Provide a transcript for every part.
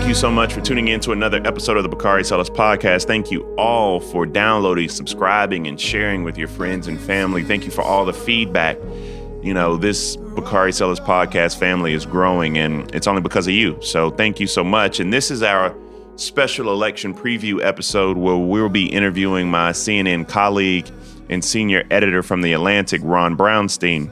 Thank you so much for tuning in to another episode of the Bakari Sellers podcast. Thank you all for downloading, subscribing, and sharing with your friends and family. Thank you for all the feedback. You know, this Bakari Sellers podcast family is growing, and it's only because of you. So thank you so much. And this is our special election preview episode where we'll be interviewing my CNN colleague and senior editor from The Atlantic, Ron Brownstein.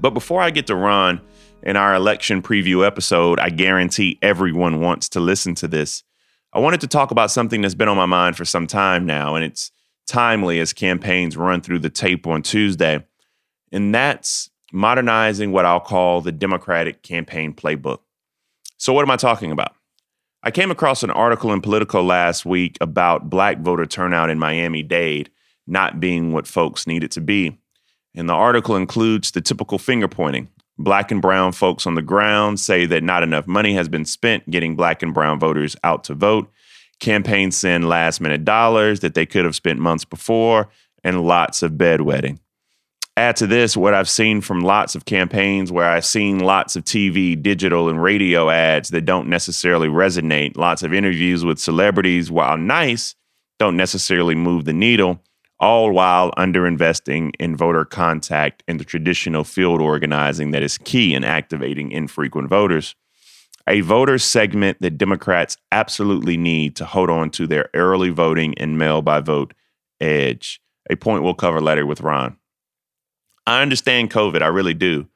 But before I get to Ron, in our election preview episode, I guarantee everyone wants to listen to this. I wanted to talk about something that's been on my mind for some time now, and it's timely as campaigns run through the tape on Tuesday. And that's modernizing what I'll call the Democratic campaign playbook. So, what am I talking about? I came across an article in Politico last week about black voter turnout in Miami Dade not being what folks need it to be. And the article includes the typical finger pointing Black and brown folks on the ground say that not enough money has been spent getting black and brown voters out to vote. Campaigns send last minute dollars that they could have spent months before, and lots of bedwetting. Add to this what I've seen from lots of campaigns where I've seen lots of TV, digital, and radio ads that don't necessarily resonate. Lots of interviews with celebrities, while nice, don't necessarily move the needle all while underinvesting in voter contact and the traditional field organizing that is key in activating infrequent voters. A voter segment that Democrats absolutely need to hold on to their early voting and mail by vote edge. A point we'll cover later with Ron. I understand COVID, I really do.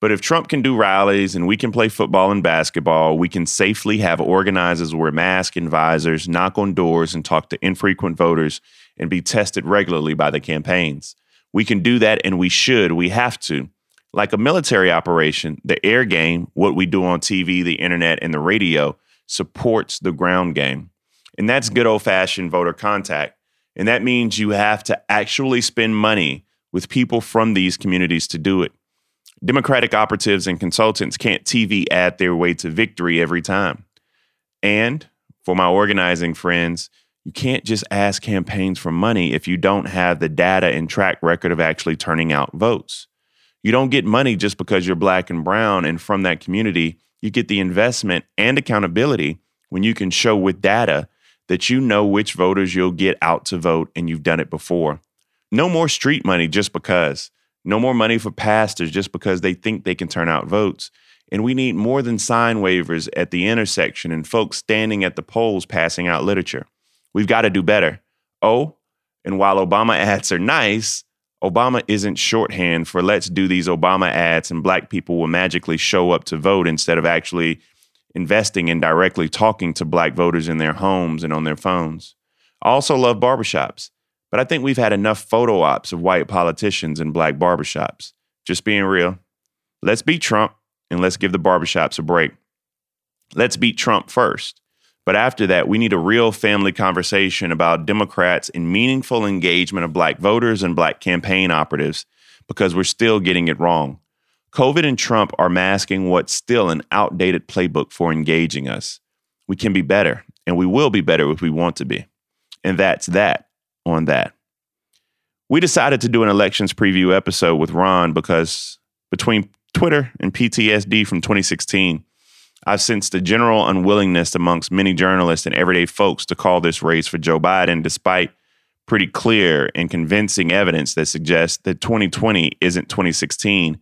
But if Trump can do rallies and we can play football and basketball, we can safely have organizers wear masks and visors, knock on doors, and talk to infrequent voters and be tested regularly by the campaigns. We can do that and we should. We have to. Like a military operation, the air game, what we do on TV, the internet, and the radio, supports the ground game. And that's good old fashioned voter contact. And that means you have to actually spend money with people from these communities to do it. Democratic operatives and consultants can't TV ad their way to victory every time. And for my organizing friends, you can't just ask campaigns for money if you don't have the data and track record of actually turning out votes. You don't get money just because you're black and brown and from that community. You get the investment and accountability when you can show with data that you know which voters you'll get out to vote and you've done it before. No more street money just because. No more money for pastors just because they think they can turn out votes. And we need more than sign wavers at the intersection and folks standing at the polls passing out literature. We've got to do better. Oh, and while Obama ads are nice, Obama isn't shorthand for let's do these Obama ads and black people will magically show up to vote instead of actually investing in directly talking to black voters in their homes and on their phones. I also love barbershops, but I think we've had enough photo ops of white politicians in black barbershops. Just being real. Let's beat Trump and let's give the barbershops a break. Let's beat Trump first. But after that, we need a real family conversation about Democrats and meaningful engagement of black voters and black campaign operatives because we're still getting it wrong. COVID and Trump are masking what's still an outdated playbook for engaging us. We can be better, and we will be better if we want to be. And that's that on that. We decided to do an elections preview episode with Ron because between Twitter and PTSD from 2016, I've sensed a general unwillingness amongst many journalists and everyday folks to call this race for Joe Biden, despite pretty clear and convincing evidence that suggests that 2020 isn't 2016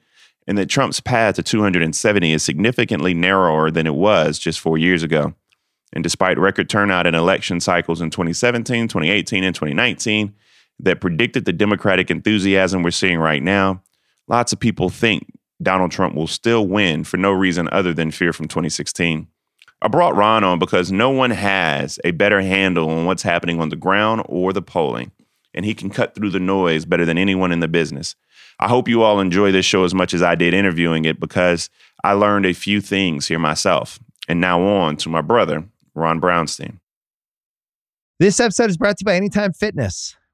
and that Trump's path to 270 is significantly narrower than it was just four years ago. And despite record turnout in election cycles in 2017, 2018, and 2019 that predicted the Democratic enthusiasm we're seeing right now, lots of people think Donald Trump will still win for no reason other than fear from 2016. I brought Ron on because no one has a better handle on what's happening on the ground or the polling, and he can cut through the noise better than anyone in the business. I hope you all enjoy this show as much as I did interviewing it because I learned a few things here myself. And now on to my brother, Ron Brownstein. This episode is brought to you by Anytime Fitness.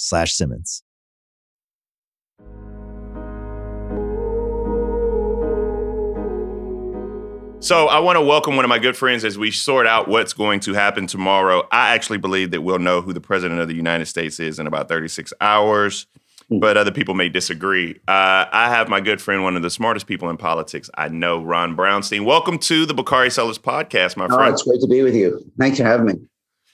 slash Simmons. So I want to welcome one of my good friends as we sort out what's going to happen tomorrow. I actually believe that we'll know who the president of the United States is in about 36 hours, but other people may disagree. Uh, I have my good friend, one of the smartest people in politics I know, Ron Brownstein. Welcome to the Bakari Sellers podcast, my Oh, friend. it's great to be with you. Thanks for having me.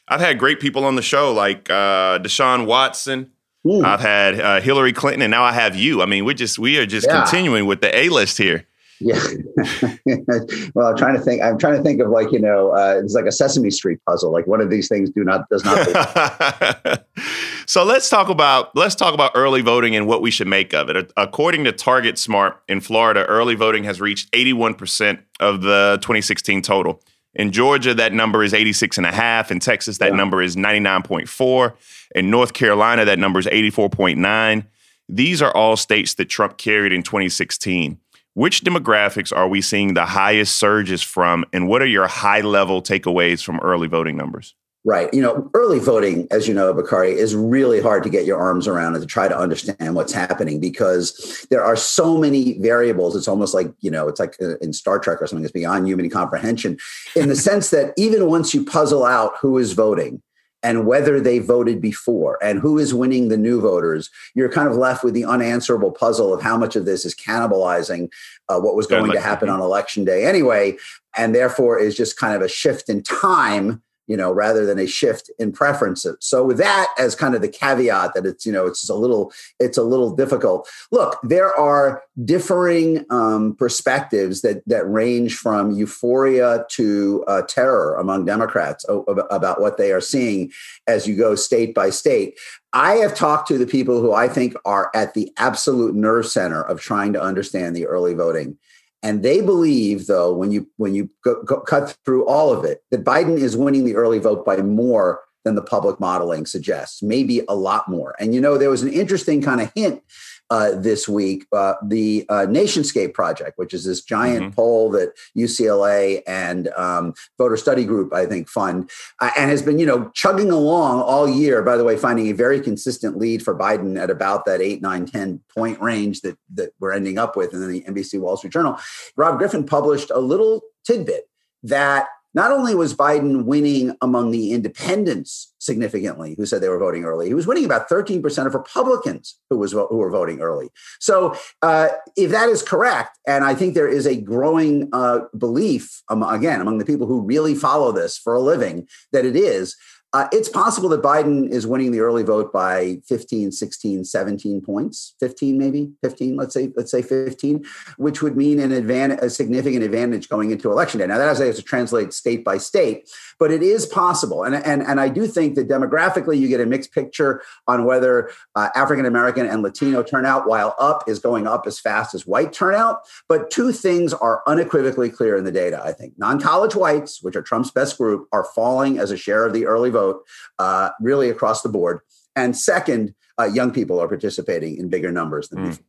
I've had great people on the show like uh, Deshaun Watson. Hmm. I've had uh, Hillary Clinton, and now I have you. I mean, we just we are just Yeah. continuing with the A list here. Yeah. well, I'm trying to think. I'm trying to think of like you know, uh, it's like a Sesame Street puzzle. Like one of these things do not does not. so let's talk about let's talk about early voting and what we should make of it. According to Target Smart in Florida, early voting has reached 81% of the 2016 total. In Georgia, that number is 86 and a half. In Texas, that Yeah. number is 99.4. In North Carolina, that number is 84.9. These are all states that Trump carried in 2016. Which demographics are we seeing the highest surges from, and what are your high level takeaways from early voting numbers? Right. You know, early voting, as you know, Bakari, is really hard to get your arms around and to try to understand what's happening because there are so many variables. It's almost like you know, it's like uh, in Star Trek or something. It's beyond human comprehension, in the sense that even once you puzzle out who is voting. and whether they voted before and who is winning the new voters, you're kind of left with the unanswerable puzzle of how much of this is cannibalizing uh, what was going to happen on election day anyway, and therefore is just kind of a shift in time you know, rather than a shift in preferences. So with that as kind of the caveat that it's, you know, it's a little, it's a little difficult. Look, there are differing um, perspectives that that range from euphoria to uh, terror among Democrats about what they are seeing as you go state by state. I have talked to the people who I think are at the absolute nerve center of trying to understand the early voting and they believe though when you when you go, go, cut through all of it that biden is winning the early vote by more than the public modeling suggests maybe a lot more. And you know there was an interesting kind of hint uh, this week uh, the uh, nationscape project which is this giant mm-hmm. poll that ucla and um, voter study group i think fund uh, and has been you know chugging along all year by the way finding a very consistent lead for biden at about that 8 9 10 point range that that we're ending up with and then the nbc wall street journal rob griffin published a little tidbit that not only was Biden winning among the independents significantly, who said they were voting early, he was winning about 13% of Republicans who, was, who were voting early. So, uh, if that is correct, and I think there is a growing uh, belief, um, again, among the people who really follow this for a living, that it is, uh, it's possible that Biden is winning the early vote by 15, 16, 17 points, 15 maybe, 15, let's say, let's say 15, which would mean an advantage, a significant advantage going into election day. Now that has to translate state by state, but it is possible. And, and, and I do think that demographically you get a mixed picture on whether uh, African-American and Latino turnout, while up, is going up as fast as white turnout. But two things are unequivocally clear in the data, I think. Non-college whites, which are Trump's best group, are falling as a share of the early vote uh, really across the board. And second, uh, young people are participating in bigger numbers than mm. before.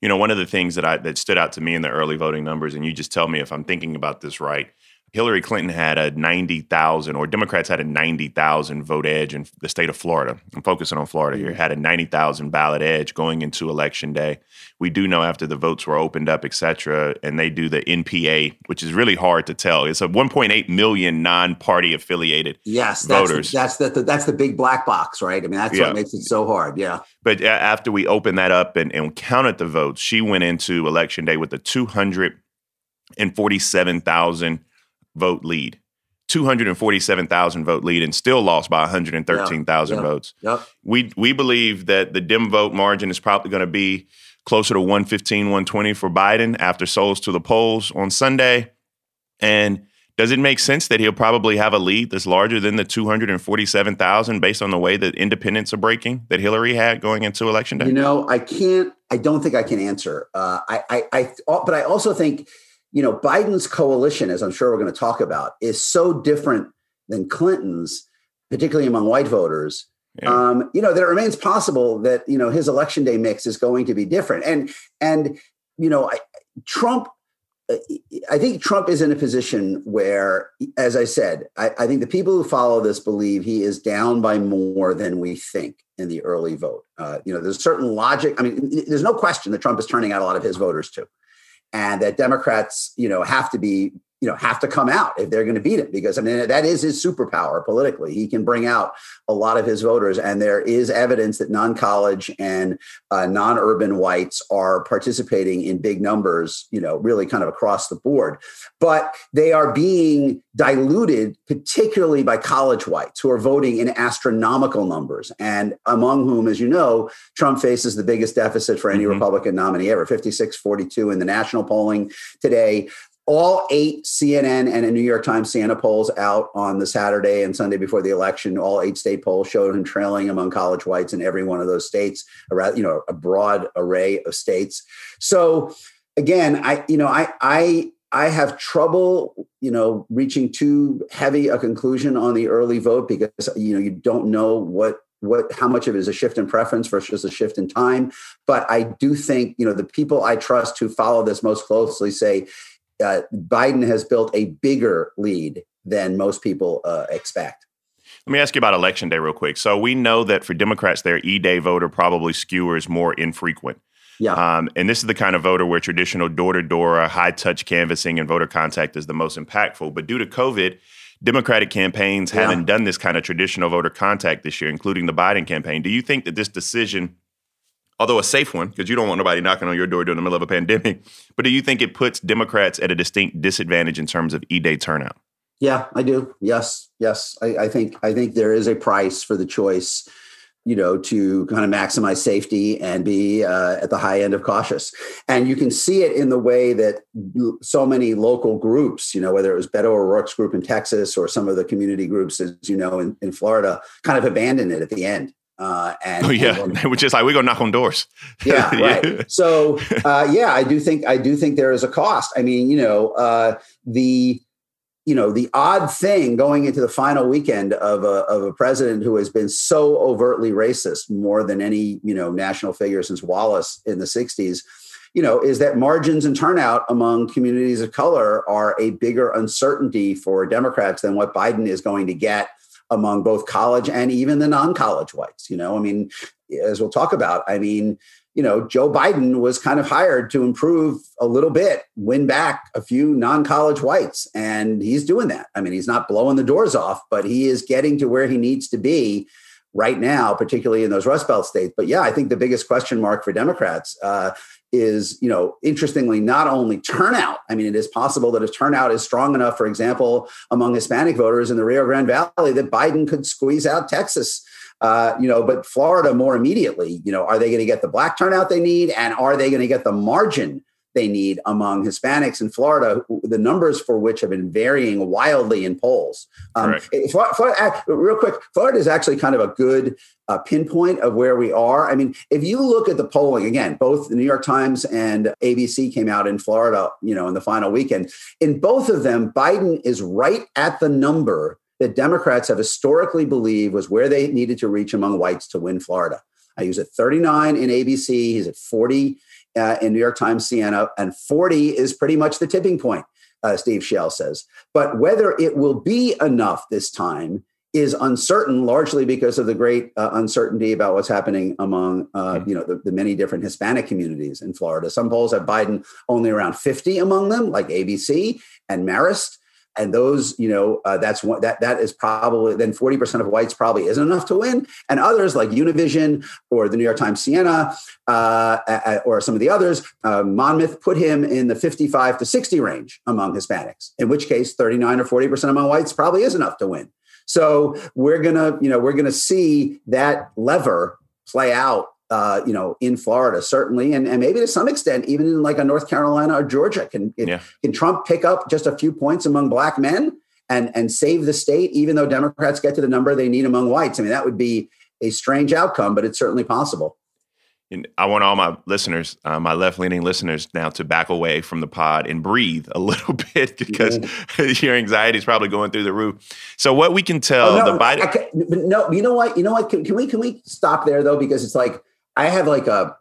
You know, one of the things that I that stood out to me in the early voting numbers, and you just tell me if I'm thinking about this right. Hillary Clinton had a 90,000, or Democrats had a 90,000 vote edge in the state of Florida. I'm focusing on Florida here, mm. had a 90,000 ballot edge going into election day. We do know after the votes were opened up, et cetera, and they do the NPA, which is really hard to tell. It's a 1.8 million non party affiliated yes, voters. That's, the, that's the, that's the big black box, right? I mean, that's yeah. what makes it so hard. Yeah. But uh, after we opened that up and, and counted the votes, she went into election day with a 247,000 vote lead. 247,000 vote lead and still lost by 113,000 yeah, yeah, votes. Yep. We we believe that the Dem vote margin is probably going to be closer to 115, 120 for Biden after souls to the polls on Sunday. And does it make sense that he'll probably have a lead that's larger than the 247,000 based on the way that independents are breaking that Hillary had going into election day? You know, I can't, I don't think I can answer. Uh, I, I, I, but I also think you know, Biden's coalition, as I'm sure we're going to talk about, is so different than Clinton's, particularly among white voters. Yeah. Um, you know, that it remains possible that you know his election day mix is going to be different, and and you know, I, Trump. I think Trump is in a position where, as I said, I, I think the people who follow this believe he is down by more than we think in the early vote. Uh, you know, there's certain logic. I mean, there's no question that Trump is turning out a lot of his voters too and that Democrats, you know, have to be you know have to come out if they're going to beat him because I mean that is his superpower politically. He can bring out a lot of his voters, and there is evidence that non-college and uh, non-urban whites are participating in big numbers. You know, really kind of across the board, but they are being diluted, particularly by college whites who are voting in astronomical numbers, and among whom, as you know, Trump faces the biggest deficit for any mm-hmm. Republican nominee ever, 56-42 in the national polling today all eight CNN and a New York Times Siena polls out on the Saturday and Sunday before the election. All eight state polls showed him trailing among college whites in every one of those states, around you know a broad array of states. So again, I you know I I I have trouble you know reaching too heavy a conclusion on the early vote because you know you don't know what what how much of it is a shift in preference versus a shift in time but i do think you know the people i trust who follow this most closely say uh, Biden has built a bigger lead than most people uh, expect. Let me ask you about election day real quick. So we know that for Democrats, their E-day voter probably skewers more infrequent. Yeah. Um, and this is the kind of voter where traditional door-to-door, high-touch canvassing and voter contact is the most impactful. But due to COVID, Democratic campaigns yeah. haven't done this kind of traditional voter contact this year, including the Biden campaign. Do you think that this decision although a safe one, because you don't want nobody knocking on your door during the middle of a pandemic. But do you think it puts Democrats at a distinct disadvantage in terms of E-Day turnout? Yeah, I do. Yes, yes. I, I think I think there is a price for the choice you know, to kind of maximize safety and be uh, at the high end of cautious. And you can see it in the way that so many local groups, you know, whether it was Beto O'Rourke's group in Texas or some of the community groups, as you know, in, in Florida, kind of abandoned it at the end. Uh, and oh yeah, which is like we go knock on doors. Yeah, right. So uh, yeah, I do think I do think there is a cost. I mean, you know, uh, the you know the odd thing going into the final weekend of a of a president who has been so overtly racist more than any you know national figure since Wallace in the '60s. You know, is that margins and turnout among communities of color are a bigger uncertainty for Democrats than what Biden is going to get among both college and even the non-college whites. You know, I mean, as we'll talk about, I mean, you know, Joe Biden was kind of hired to improve a little bit, win back a few non-college whites, and he's doing that. I mean, he's not blowing the doors off, but he is getting to where he needs to be right now, particularly in those Rust Belt states. But yeah, I think the biggest question mark for Democrats uh, is, you know, interestingly, not only turnout. I mean, it is possible that if turnout is strong enough, for example, among Hispanic voters in the Rio Grande Valley, that Biden could squeeze out Texas. Uh, you know, but Florida more immediately, you know, are they going to get the black turnout they need? And are they going to get the margin they need among Hispanics in Florida, the numbers for which have been varying wildly in polls. Um, Florida, Florida, real quick, Florida is actually kind of a good uh, pinpoint of where we are. I mean, if you look at the polling again, both the New York Times and ABC came out in Florida, you know, in the final weekend. In both of them, Biden is right at the number that Democrats have historically believed was where they needed to reach among whites to win Florida. I use it 39 in ABC. He's at 40 uh, in New York Times Siena, and 40 is pretty much the tipping point. uh, Steve Schale says. But whether it will be enough this time is uncertain, largely because of the great uh, uncertainty about what's happening among uh, mm-hmm. you know the, the, many different Hispanic communities in Florida. Some polls have Biden only around 50 among them, like ABC and Marist. And those, you know, uh, that's one that that is probably then 40% of whites probably isn't enough to win. And others like Univision or the New York Times Siena uh, or some of the others, uh, Monmouth put him in the 55 to 60 range among Hispanics, in which case 39 or 40% among whites probably is enough to win. So we're gonna, you know, we're gonna see that lever play out uh, you know, in Florida, certainly, and, and maybe to some extent, even in like a North Carolina or Georgia. Can yeah. can Trump pick up just a few points among black men and and save the state, even though Democrats get to the number they need among whites? I mean, that would be a strange outcome, but it's certainly possible. And I want all my listeners, uh, my left leaning listeners, now to back away from the pod and breathe a little bit because mm-hmm. your anxiety is probably going through the roof. So, what we can tell oh, no, the Biden, can, no, you know what, you know what? Can, can, we can we stop there though? Because it's like I have like a,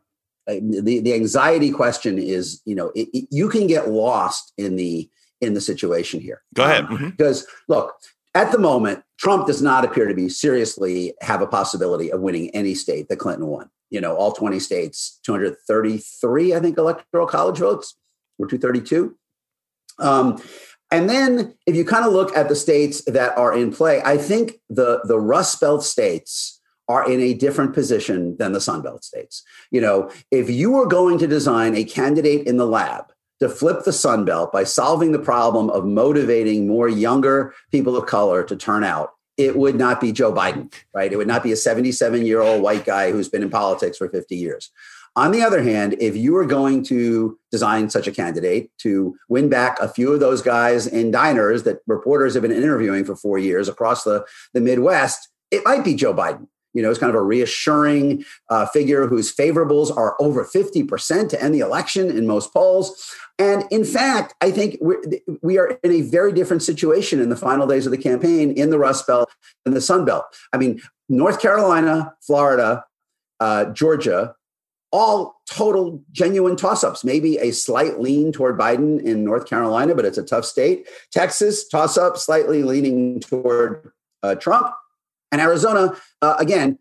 a the the anxiety question is you know it, it, you can get lost in the in the situation here. Go ahead. Um, mm-hmm. Because look, at the moment, Trump does not appear to be seriously have a possibility of winning any state that Clinton won. You know, all 20 states, 233, I think, electoral college votes, or 232. Um, and then if you kind of look at the states that are in play, I think the, the Rust Belt states are in a different position than the Sun Belt states. You know, if you were going to design a candidate in the lab to flip the Sun Belt by solving the problem of motivating more younger people of color to turn out, it would not be Joe Biden, right? It would not be a 77 year old white guy who's been in politics for 50 years. On the other hand, if you were going to design such a candidate to win back a few of those guys in diners that reporters have been interviewing for four years across the, the Midwest, it might be Joe Biden. You know, it's kind of a reassuring uh, figure whose favorables are over 50% to end the election in most polls. And in fact, I think we're, we are in a very different situation in the final days of the campaign in the Rust Belt and the Sun Belt. I mean, North Carolina, Florida, uh, Georgia, all total genuine toss ups. Maybe a slight lean toward Biden in North Carolina, but it's a tough state. Texas, toss up, slightly leaning toward uh, Trump. And Arizona, uh, again,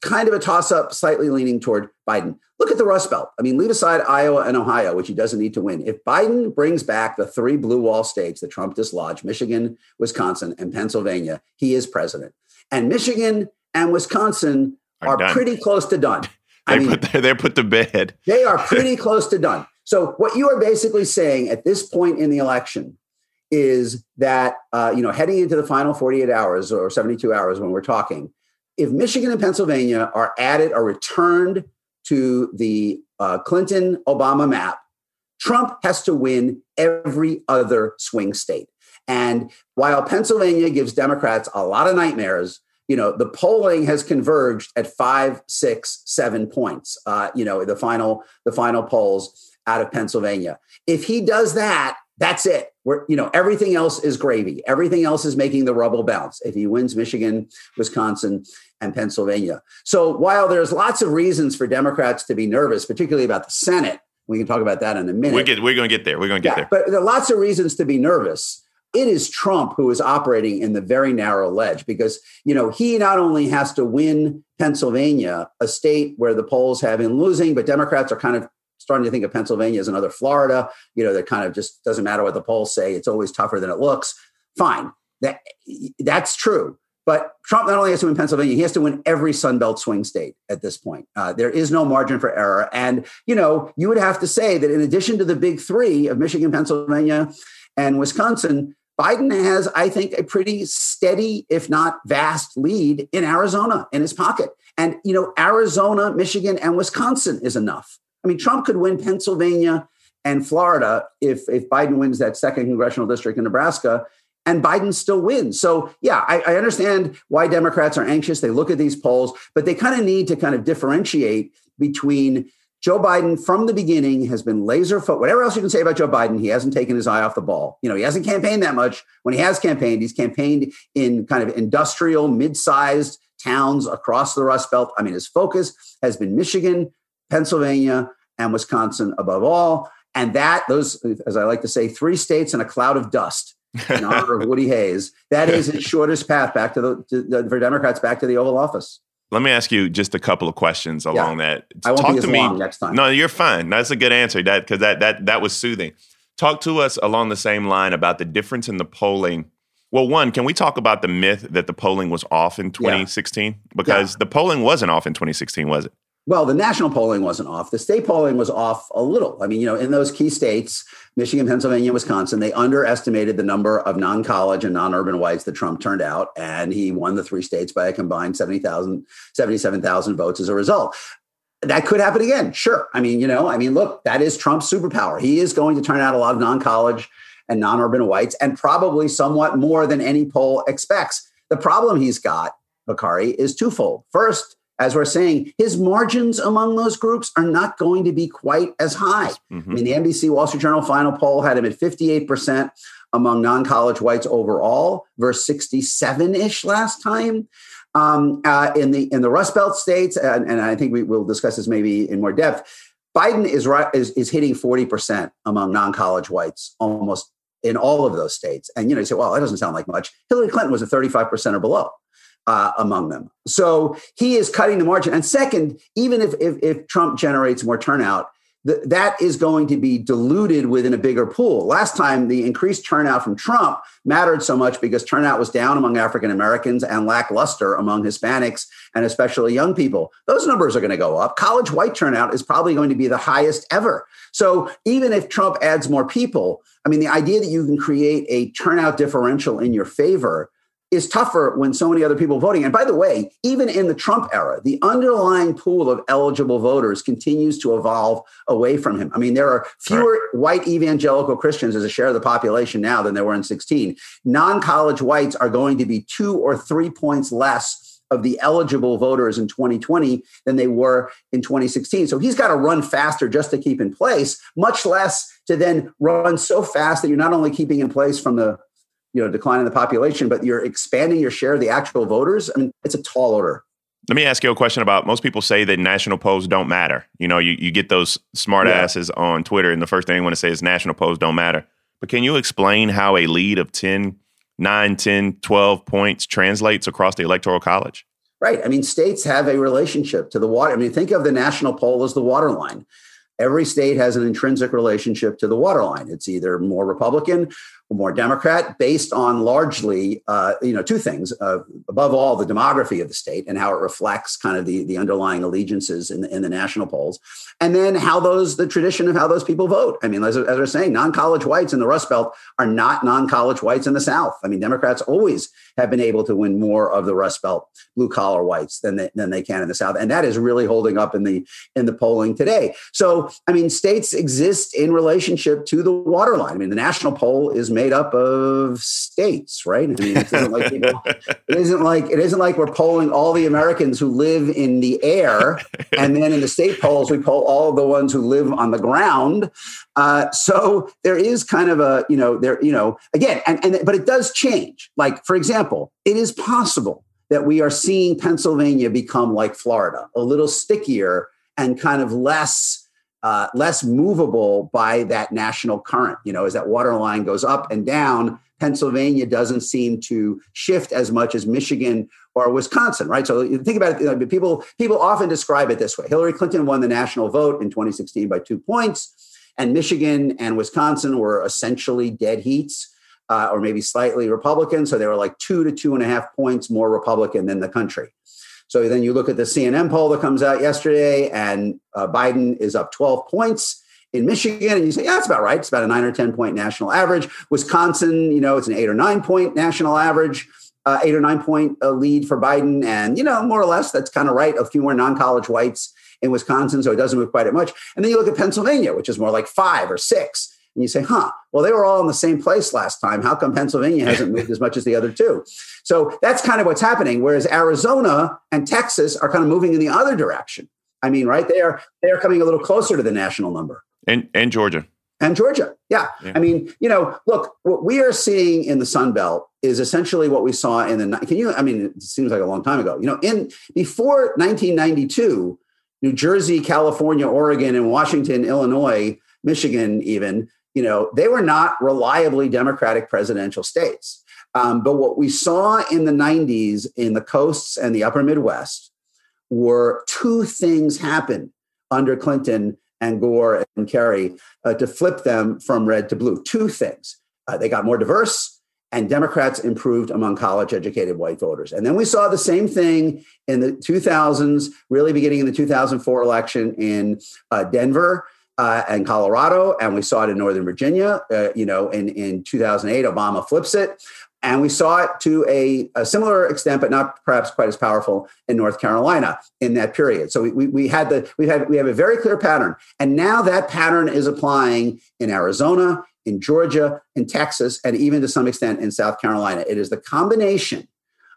kind of a toss up, slightly leaning toward Biden. Look at the Rust Belt. I mean, leave aside Iowa and Ohio, which he doesn't need to win. If Biden brings back the three blue wall states that Trump dislodged Michigan, Wisconsin, and Pennsylvania he is president. And Michigan and Wisconsin are, are pretty close to done. they I mean, put, they're put to bed. they are pretty close to done. So, what you are basically saying at this point in the election is that uh, you know heading into the final 48 hours or 72 hours when we're talking if michigan and pennsylvania are added or returned to the uh, clinton obama map trump has to win every other swing state. And while pennsylvania gives democrats a lot of nightmares you know the polling has converged at five six seven points uh, you know the final the final polls out of pennsylvania. If he does that that's it. We're, you know, everything else is gravy. Everything else is making the rubble bounce if he wins Michigan, Wisconsin, and Pennsylvania. So while there's lots of reasons for Democrats to be nervous, particularly about the Senate, we can talk about that in a minute. We get, we're going to get there. We're going to get yeah, there. But there are lots of reasons to be nervous. It is Trump who is operating in the very narrow ledge because, you know, he not only has to win Pennsylvania, a state where the polls have been losing, but Democrats are kind of starting to think of Pennsylvania as another Florida, you know, that kind of just doesn't matter what the polls say, it's always tougher than it looks. Fine. That that's true. But Trump not only has to win Pennsylvania, he has to win every Sun Belt swing state at this point. Uh, there is no margin for error. And, you know, you would have to say that in addition to the big three of Michigan, Pennsylvania, and Wisconsin, Biden has, I think, a pretty steady, if not vast lead in Arizona in his pocket. And, you know, Arizona, Michigan, and Wisconsin is enough. I mean, Trump could win Pennsylvania and Florida if if Biden wins that second congressional district in Nebraska, and Biden still wins. So yeah, I, I understand why Democrats are anxious. They look at these polls, but they kind of need to kind of differentiate between Joe Biden from the beginning has been laser foot. Whatever else you can say about Joe Biden, he hasn't taken his eye off the ball. You know, he hasn't campaigned that much. When he has campaigned, he's campaigned in kind of industrial, mid-sized towns across the Rust Belt. I mean, his focus has been Michigan, Pennsylvania, and Wisconsin above all. And that, those, as I like to say, three states and a cloud of dust in honor of Woody Hayes. That is his shortest path back to the, to the, for Democrats back to the Oval Office. Let me ask you just a couple of questions along yeah. that. I won't Talk be as to long me. next time. No, you're fine. That's a good answer. That because that that that was soothing. Talk to us along the same line about the difference in the polling. Well, one, can we talk about the myth that the polling was off in 2016? Yeah. Because yeah. the polling wasn't off in 2016, was it? Well, the national polling wasn't off. The state polling was off a little. I mean, you know, in those key states, Michigan, Pennsylvania, Wisconsin, they underestimated the number of non college and non urban whites that Trump turned out. And he won the three states by a combined 70,000, 77,000 votes as a result. That could happen again. Sure. I mean, you know, I mean, look, that is Trump's superpower. He is going to turn out a lot of non college and non urban whites and probably somewhat more than any poll expects. The problem he's got, Bakari, is twofold. First, as we're saying, his margins among those groups are not going to be quite as high. Mm-hmm. I mean, the NBC Wall Street Journal final poll had him at 58% among non college whites overall versus 67 ish last time. Um, uh, in the in the Rust Belt states, and, and I think we will discuss this maybe in more depth. Biden is is, is hitting 40% among non-college whites almost in all of those states. And you know, you say, well, that doesn't sound like much. Hillary Clinton was at 35% or below uh, among them. So he is cutting the margin. And second, even if, if, if Trump generates more turnout, th- that is going to be diluted within a bigger pool. Last time, the increased turnout from Trump mattered so much because turnout was down among African Americans and lackluster among Hispanics and especially young people. Those numbers are going to go up. College white turnout is probably going to be the highest ever. So even if Trump adds more people, I mean, the idea that you can create a turnout differential in your favor is tougher when so many other people voting. And by the way, even in the Trump era, the underlying pool of eligible voters continues to evolve away from him. I mean, there are fewer right. white evangelical Christians as a share of the population now than there were in 16. Non college whites are going to be two or three points less of the eligible voters in 2020 than they were in 2016. So he's got to run faster just to keep in place, much less to then run so fast that you're not only keeping in place from the you know decline in the population, but you're expanding your share of the actual voters. I mean, it's a tall order. Let me ask you a question about most people say that national polls don't matter. You know, you, you get those smart yeah. asses on Twitter, and the first thing they want to say is national polls don't matter. But can you explain how a lead of 10, 9, 10, 12 points translates across the electoral college? Right. I mean, states have a relationship to the water. I mean, think of the national poll as the water line. Every state has an intrinsic relationship to the water line. It's either more Republican more Democrat, based on largely, uh, you know, two things. Uh, above all, the demography of the state and how it reflects kind of the, the underlying allegiances in the, in the national polls, and then how those the tradition of how those people vote. I mean, as, as we're saying, non-college whites in the Rust Belt are not non-college whites in the South. I mean, Democrats always have been able to win more of the Rust Belt blue collar whites than they, than they can in the South, and that is really holding up in the in the polling today. So, I mean, states exist in relationship to the waterline. I mean, the national poll is made up of states, right? I mean, it isn't like people, it isn't like it isn't like we're polling all the Americans who live in the air, and then in the state polls we poll all the ones who live on the ground. Uh, so there is kind of a you know there you know again, and, and but it does change. Like for example, it is possible that we are seeing Pennsylvania become like Florida, a little stickier and kind of less uh, less movable by that national current. You know, as that water line goes up and down, Pennsylvania doesn't seem to shift as much as Michigan or Wisconsin, right? So think about it. You know, people people often describe it this way: Hillary Clinton won the national vote in 2016 by two points, and Michigan and Wisconsin were essentially dead heats. Uh, or maybe slightly Republican. So they were like two to two and a half points more Republican than the country. So then you look at the CNN poll that comes out yesterday, and uh, Biden is up 12 points in Michigan, and you say, yeah, that's about right. It's about a nine or 10 point national average. Wisconsin, you know, it's an eight or nine point national average, uh, eight or nine point uh, lead for Biden. And, you know, more or less, that's kind of right. A few more non college whites in Wisconsin, so it doesn't move quite as much. And then you look at Pennsylvania, which is more like five or six. And you say, huh, well, they were all in the same place last time. How come Pennsylvania hasn't moved as much as the other two? So that's kind of what's happening. Whereas Arizona and Texas are kind of moving in the other direction. I mean, right? They are they are coming a little closer to the national number. And and Georgia. And Georgia. Yeah. yeah. I mean, you know, look, what we are seeing in the Sun Belt is essentially what we saw in the can you I mean, it seems like a long time ago. You know, in before 1992, New Jersey, California, Oregon, and Washington, Illinois Michigan, even, you know, they were not reliably Democratic presidential states. Um, but what we saw in the 90s in the coasts and the upper Midwest were two things happen under Clinton and Gore and Kerry uh, to flip them from red to blue. Two things. Uh, they got more diverse and Democrats improved among college educated white voters. And then we saw the same thing in the 2000s, really beginning in the 2004 election in uh, Denver. Uh, and Colorado, and we saw it in Northern Virginia. Uh, you know, in in 2008, Obama flips it. And we saw it to a, a, similar extent, but not perhaps quite as powerful in North Carolina in that period. So we, we, we had the we had we have a very clear pattern, and now that pattern is applying in Arizona, in Georgia, in Texas, and even to some extent in South Carolina. It is the combination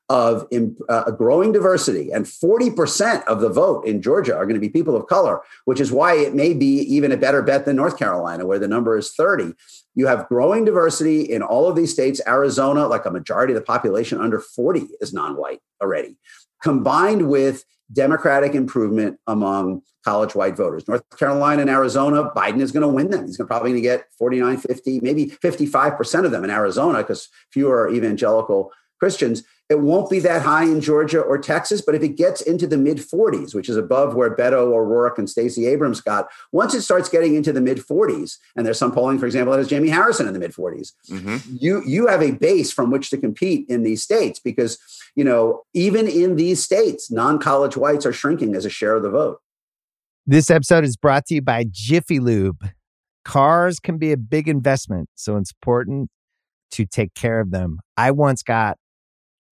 of uh, a growing diversity, and 40% of the vote in Georgia are going to be people of color, which is why it may be even a better bet than North Carolina, where the number is 30. You have growing diversity in all of these states. Arizona, like a majority of the population under 40 is non white already, combined with Democratic improvement among college white voters. North Carolina and Arizona, Biden is going to win them. He's probably going to get 49, 50, maybe 55% of them in Arizona because fewer evangelical Christians. It won't be that high in Georgia or Texas, but if it gets into the mid 40s, which is above where Beto O'Rourke and Stacey Abrams got, once it starts getting into the mid 40s, and there's some polling, for example, that has Jamie Harrison in the mid 40s, mm-hmm. you you have a base from which to compete in these states because you know even in these states, non-college whites are shrinking as a share of the vote. This episode is brought to you by Jiffy Lube. Cars can be a big investment, so it's important to take care of them. I once got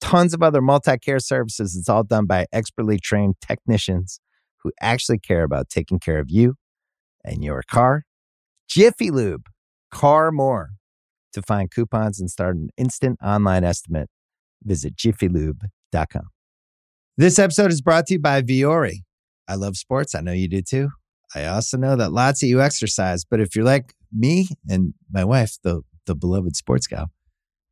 tons of other multi care services. It's all done by expertly trained technicians who actually care about taking care of you and your car. Jiffy Lube, car more. To find coupons and start an instant online estimate, visit jiffylube.com. This episode is brought to you by Vuori. I love sports. I know you do too. I also know that lots of you exercise, but if you're like me and my wife, the the beloved sports gal,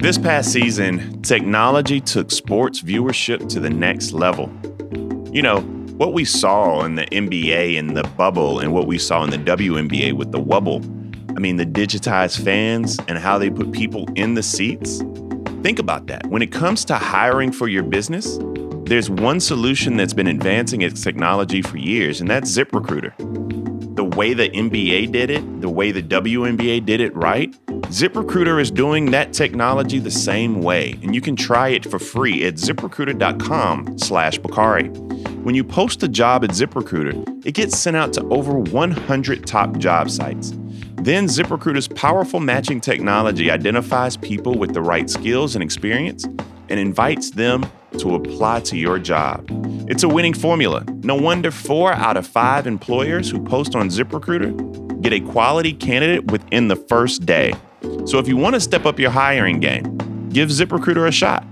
This past season, technology took sports viewership to the next level. You know, what we saw in the NBA in the bubble and what we saw in the WNBA with the wubble. I mean, the digitized fans and how they put people in the seats. Think about that. When it comes to hiring for your business, there's one solution that's been advancing its technology for years, and that's ZipRecruiter the way the NBA did it, the way the WNBA did it right, ZipRecruiter is doing that technology the same way, and you can try it for free at ziprecruiter.com slash Bakari. When you post a job at ZipRecruiter, it gets sent out to over 100 top job sites. Then ZipRecruiter's powerful matching technology identifies people with the right skills and experience and invites them to apply to your job. It's a winning formula. No wonder four out of five employers who post on ZipRecruiter Get a quality candidate within the first day. So if you want to step up your hiring game, give ZipRecruiter a shot.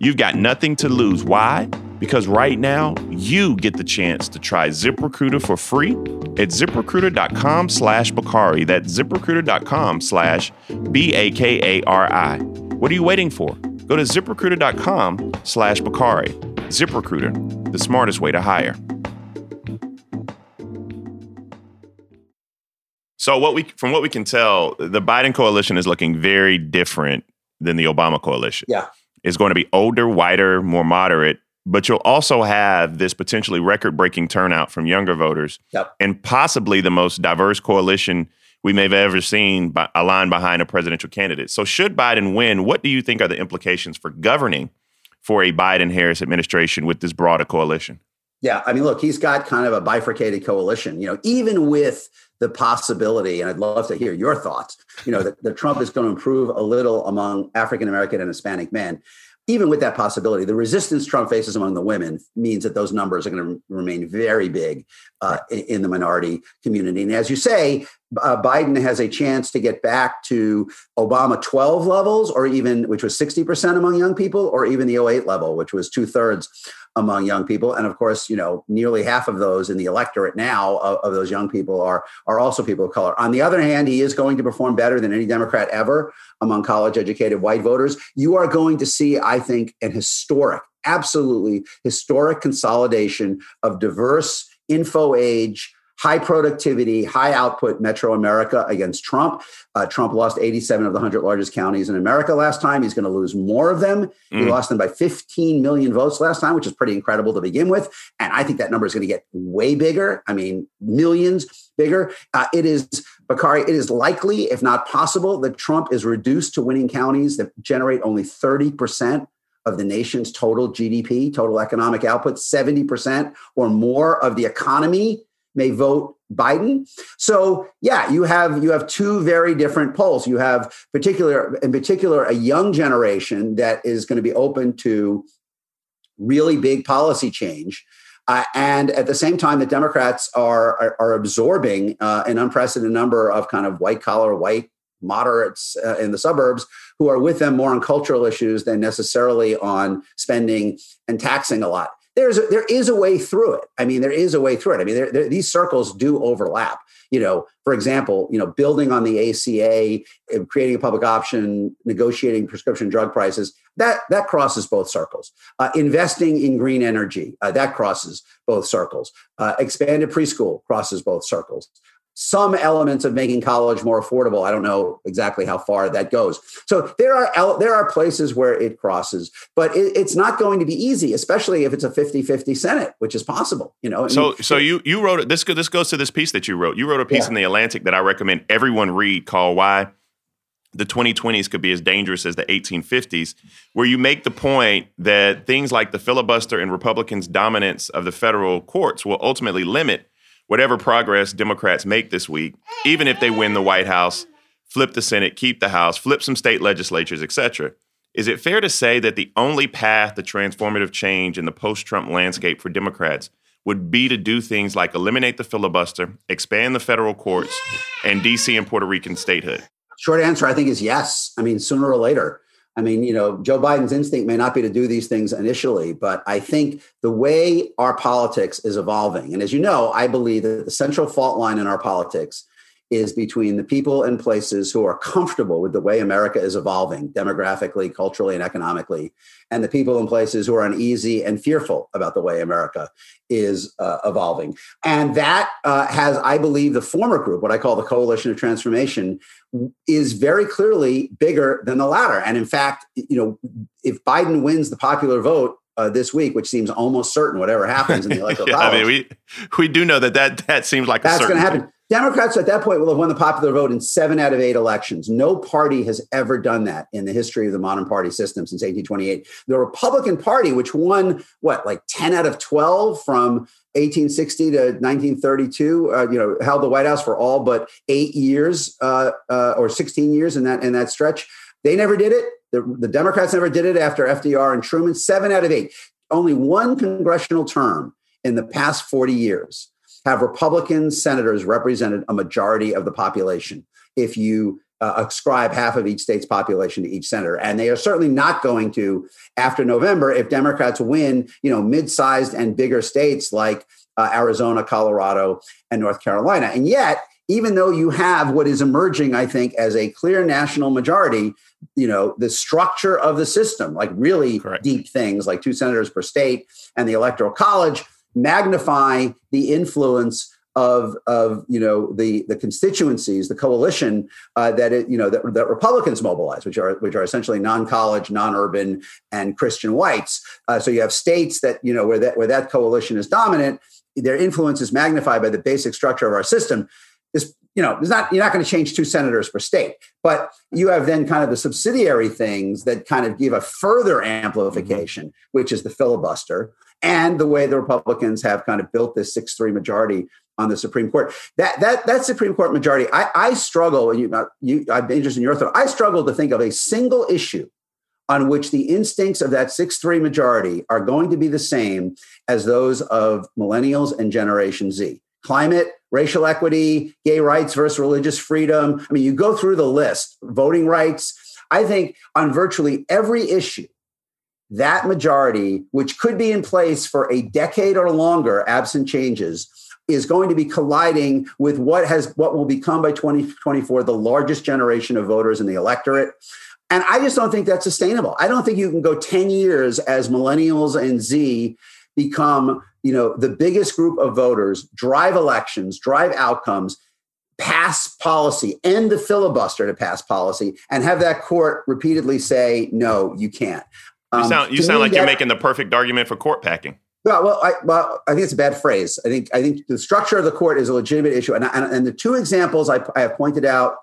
You've got nothing to lose. Why? Because right now, you get the chance to try ZipRecruiter for free at ziprecruiter.com slash Bakari. That's ziprecruiter.com slash B A K A R I. What are you waiting for? Go to ziprecruiter.com slash Bakari. ZipRecruiter, the smartest way to hire. So what we from what we can tell, the Biden coalition is looking very different than the Obama coalition. Yeah. It's going to be older, whiter, more moderate, but you'll also have this potentially record-breaking turnout from younger voters Yep. and possibly the most diverse coalition we may have ever seen by, aligned behind a presidential candidate. So should Biden win, what do you think are the implications for governing for a Biden-Harris administration with this broader coalition? Yeah, I mean, look, he's got kind of a bifurcated coalition. You know, even with the possibility, and I'd love to hear your thoughts. You know, that, that Trump is going to improve a little among African American and Hispanic men. Even with that possibility, the resistance Trump faces among the women means that those numbers are going to remain very big uh, in, in the minority community. And as you say, uh, Biden has a chance to get back to Obama 12 levels, or even which was 60% among young people, or even the 08 level, which was two thirds among young people. And of course, you know, nearly half of those in the electorate now of, of, those young people are are also people of color. On the other hand, he is going to perform better than any Democrat ever among college educated white voters. You are going to see, I think, an historic, absolutely historic consolidation of diverse info age high productivity, high output Metro America against Trump. Uh, Trump lost 87 of the 100 largest counties in America last time. He's going to lose more of them. Mm. He lost them by 15 million votes last time, which is pretty incredible to begin with. And I think that number is going to get way bigger. I mean, millions bigger. Uh, it is, Bakari, it is likely, if not possible, that Trump is reduced to winning counties that generate only 30% of the nation's total GDP, total economic output, 70% or more of the economy may vote Biden. So yeah, you have you have two very different polls. You have particular in particular a young generation that is going to be open to really big policy change. Uh, and at the same time, the Democrats are are, are absorbing uh, an unprecedented number of kind of white collar, white moderates uh, in the suburbs who are with them more on cultural issues than necessarily on spending and taxing a lot there's a, there is a way through it. I mean, there is a way through it. I mean, there, there, these circles do overlap. You know, for example, you know, building on the ACA, creating a public option, negotiating prescription drug prices that that crosses both circles. Uh, investing in green energy uh, that crosses both circles. Uh, expanded preschool crosses both circles some elements of making college more affordable. I don't know exactly how far that goes. So there are there are places where it crosses, but it, it's not going to be easy, especially if it's a 50-50 Senate, which is possible. You know. So so you you wrote this this goes to this piece that you wrote. You wrote a piece yeah. in the Atlantic that I recommend everyone read called "Why." The 2020s could be as dangerous as the 1850s, where you make the point that things like the filibuster and Republicans' dominance of the federal courts will ultimately limit whatever progress Democrats make this week, even if they win the White House, flip the Senate, keep the House, flip some state legislatures, etc. Is it fair to say that the only path to transformative change in the post-Trump landscape for Democrats would be to do things like eliminate the filibuster, expand the federal courts, and DC and Puerto Rican statehood? Short answer, I think, is yes. I mean, sooner or later. I mean, you know, Joe Biden's instinct may not be to do these things initially, but I think the way our politics is evolving, and as you know, I believe that the central fault line in our politics is between the people and places who are comfortable with the way America is evolving demographically, culturally, and economically, and the people and places who are uneasy and fearful about the way America is uh, evolving. And that uh, has, I believe, the former group, what I call the Coalition of Transformation, is very clearly bigger than the latter. And in fact, you know, if Biden wins the popular vote, uh, this week, which seems almost certain, whatever happens in the electoral yeah, college. I mean, we we do know that that that seems like that's going to happen. Democrats at that point will have won the popular vote in seven out of eight elections. No party has ever done that in the history of the modern party system since 1828. The Republican Party, which won what, like 10 out of 12 from 1860 to 1932, uh, you know, held the White House for all but eight years uh, uh, or 16 years in that in that stretch. They never did it. The, the Democrats never did it after FDR and Truman. Seven out of eight. Only one congressional term in the past 40 years have Republican senators represented a majority of the population. If you uh, ascribe half of each state's population to each senator. And they are certainly not going to after November if Democrats win, you know, mid-sized and bigger states like uh, Arizona, Colorado, and North Carolina. And yet, even though you have what is emerging, I think, as a clear national majority, you know, the structure of the system, like really Correct. deep things like two senators per state and the electoral college, magnify the influence of of you know the the constituencies, the coalition uh, that it, you know that, that Republicans mobilize, which are which are essentially non-college, non-urban, and Christian whites. Uh, so you have states that you know where that where that coalition is dominant, their influence is magnified by the basic structure of our system. This you know, there's not you're not going to change two senators per state, but you have then kind of the subsidiary things that kind of give a further amplification, mm-hmm. which is the filibuster and the way the Republicans have kind of built this six three majority on the Supreme Court. That that that Supreme Court majority, I, I struggle. You, uh, you, I'm interested in your thought. I struggle to think of a single issue on which the instincts of that six three majority are going to be the same as those of millennials and Generation Z. Climate, racial equity, gay rights versus religious freedom. I mean, you go through the list. Voting rights. I think on virtually every issue, that majority, which could be in place for a decade or longer, absent changes, is going to be colliding with what has what will become by 2024 the largest generation of voters in the electorate. And I just don't think that's sustainable. I don't think you can go 10 years as millennials and Z become, you know, the biggest group of voters, drive elections, drive outcomes, pass policy, end the filibuster to pass policy, and have that court repeatedly say, no, you can't. Um, you sound, you sound like that, you're making the perfect argument for court packing. Well, well, I, well, I think it's a bad phrase. I think I think the structure of the court is a legitimate issue, and and, and the two examples I, I have pointed out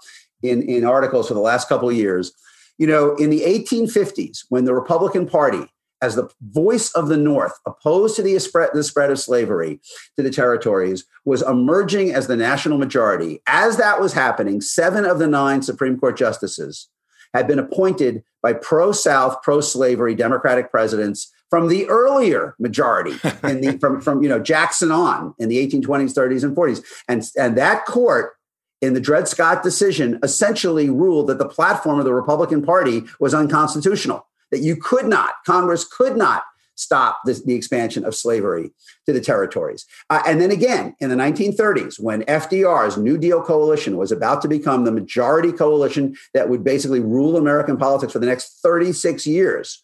in in articles for the last couple of years. You know, in the 1850s, when the Republican Party, as the voice of the North, opposed to the spread, the spread of slavery to the territories, was emerging as the national majority. As that was happening, seven of the nine Supreme Court justices had been appointed by pro South, pro slavery Democratic presidents from the earlier majority in the from from you know Jackson on in the 1820s, 30s, and 40s, and and that court in the Dred Scott decision essentially ruled that the platform of the Republican Party was unconstitutional. That you could not, Congress could not stop this, the expansion of slavery to the territories. Uh, and then again, in the 1930s, when FDR's New Deal coalition was about to become the majority coalition that would basically rule American politics for the next 36 years,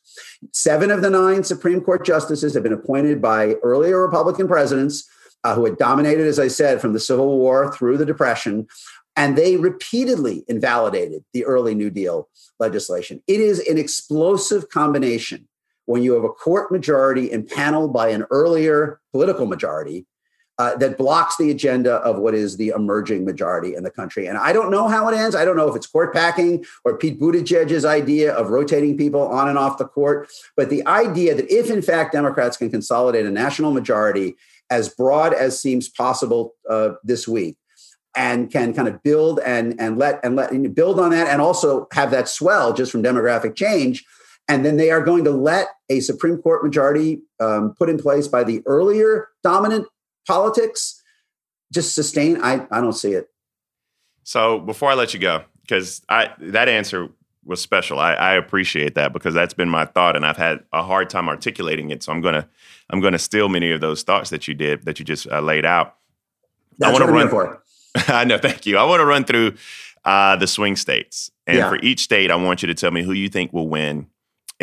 seven of the nine Supreme Court justices have been appointed by earlier Republican presidents uh, who had dominated, as I said, from the Civil War through the Depression. And they repeatedly invalidated the early New Deal legislation. It is an explosive combination when you have a court majority impaneled by an earlier political majority uh, that blocks the agenda of what is the emerging majority in the country. And I don't know how it ends. I don't know if it's court packing or Pete Buttigieg's idea of rotating people on and off the court. But the idea that if, in fact, Democrats can consolidate a national majority as broad as seems possible uh, this week, and can kind of build and and let and let and build on that, and also have that swell just from demographic change and then they are going to let a Supreme Court majority um, put in place by the earlier dominant politics just sustain. I, I don't see it. So before I let you go, because I that answer was special. I, I, appreciate that because that's been my thought, and I've had a hard time articulating it. So I'm gonna I'm gonna steal many of those thoughts that you did that you just uh, laid out. That's I want to run for. I know. Thank you. I want to run through uh, the swing states, and yeah. for each state, I want you to tell me who you think will win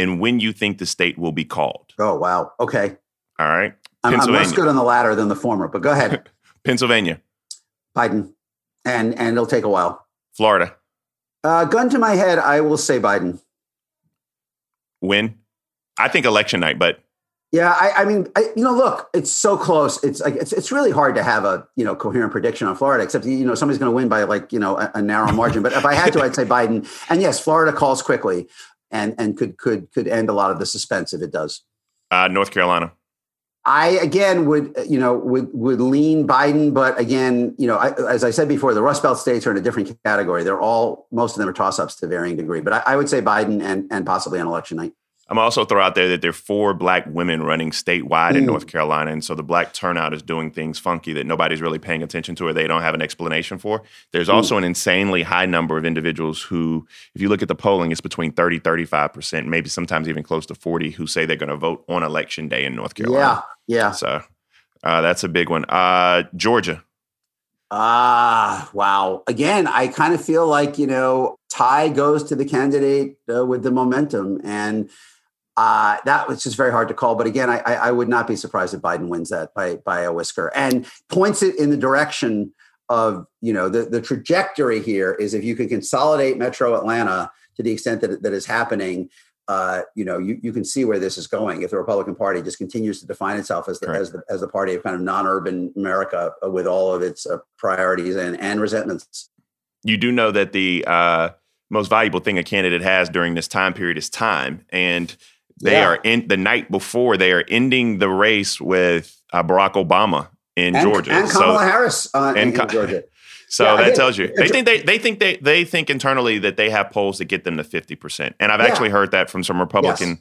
and when you think the state will be called. Oh, wow. Okay. All right. I'm, I'm less good on the latter than the former, but go ahead. Pennsylvania. Biden. And and it'll take a while. Florida. Uh, gun to my head, I will say Biden. When? I think election night, but yeah, I, I mean, I, you know, look, it's so close. It's like it's it's really hard to have a you know coherent prediction on Florida, except you know somebody's going to win by like you know a, a narrow margin. but if I had to, I'd say Biden. And yes, Florida calls quickly and and could could could end a lot of the suspense if it does. Uh, North Carolina. I again would you know would would lean Biden, but again you know I, as I said before, the Rust Belt states are in a different category. They're all most of them are toss ups to varying degree, but I, I, would say Biden and and possibly on election night. I'm also throw out there that there are four black women running statewide in North Carolina, and so the black turnout is doing things funky that nobody's really paying attention to or they don't have an explanation for. There's also an insanely high number of individuals who, if you look at the polling, it's between 30, 35 percent, maybe sometimes even close to 40, who say they're going to vote on election day in North Carolina. Yeah, yeah. So uh, that's a big one. Uh, Georgia. Ah, wow. Again, I kind of feel like, you know, tie goes to the candidate uh, with the momentum. And uh, that was just very hard to call. But again, I, I would not be surprised if Biden wins that by, by a whisker and points it in the direction of, you know, the, the trajectory here is if you can consolidate Metro Atlanta to the extent that that is happening, uh, you know, you, you can see where this is going. If the Republican Party just continues to define itself as the, as the, as the party of kind of non-urban America uh, with all of its uh, priorities and, and resentments. You do know that the uh, most valuable thing a candidate has during this time period is time. And they yeah. are in the night before they are ending the race with uh, Barack Obama in and, Georgia and Kamala so, Harris uh, in, in Georgia. So yeah, that tells you they think they they think they they think internally that they have polls that get them to fifty percent, and I've yeah. actually heard that from some Republican. Yes.